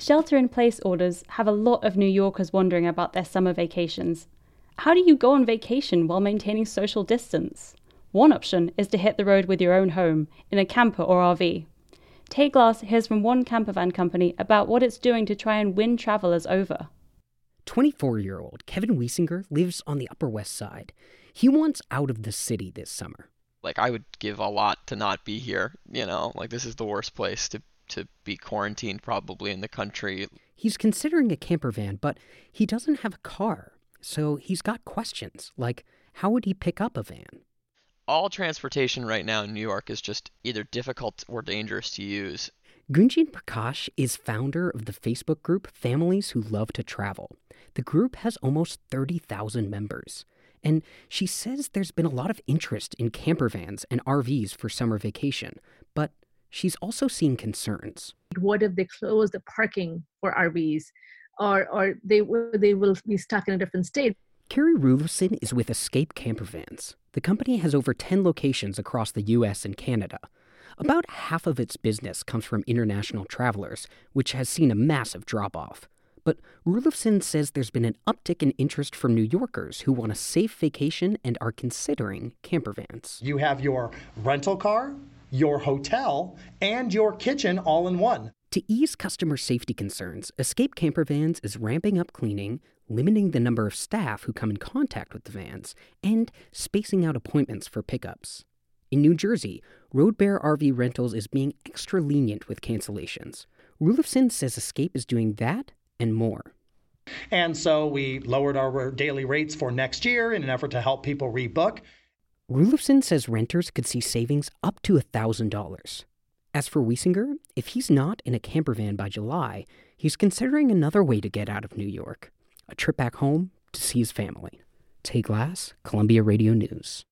Shelter in place orders have a lot of New Yorkers wondering about their summer vacations. How do you go on vacation while maintaining social distance? One option is to hit the road with your own home, in a camper or RV. Tay Glass hears from one campervan company about what it's doing to try and win travelers over. 24 year old Kevin Wiesinger lives on the Upper West Side. He wants out of the city this summer. Like, I would give a lot to not be here, you know? Like, this is the worst place to, to be quarantined probably in the country. He's considering a camper van, but he doesn't have a car. So he's got questions like how would he pick up a van? All transportation right now in New York is just either difficult or dangerous to use. Gunjan Prakash is founder of the Facebook group Families Who Love to Travel. The group has almost 30,000 members. And she says there's been a lot of interest in camper vans and RVs for summer vacation, but she's also seen concerns. What if they close the parking for RVs or, or they, they will be stuck in a different state? Carrie Rulofson is with Escape Campervans. The company has over 10 locations across the US and Canada. About half of its business comes from international travelers, which has seen a massive drop off. But Rulofson says there's been an uptick in interest from New Yorkers who want a safe vacation and are considering campervans. You have your rental car, your hotel, and your kitchen all in one. To ease customer safety concerns, Escape Campervans is ramping up cleaning, limiting the number of staff who come in contact with the vans, and spacing out appointments for pickups. In New Jersey, Road Bear RV Rentals is being extra lenient with cancellations. Rulofson says Escape is doing that and more. And so we lowered our daily rates for next year in an effort to help people rebook. Rulofson says renters could see savings up to $1,000. As for Wiesinger, if he's not in a camper van by July, he's considering another way to get out of New York a trip back home to see his family. Tay Glass, Columbia Radio News.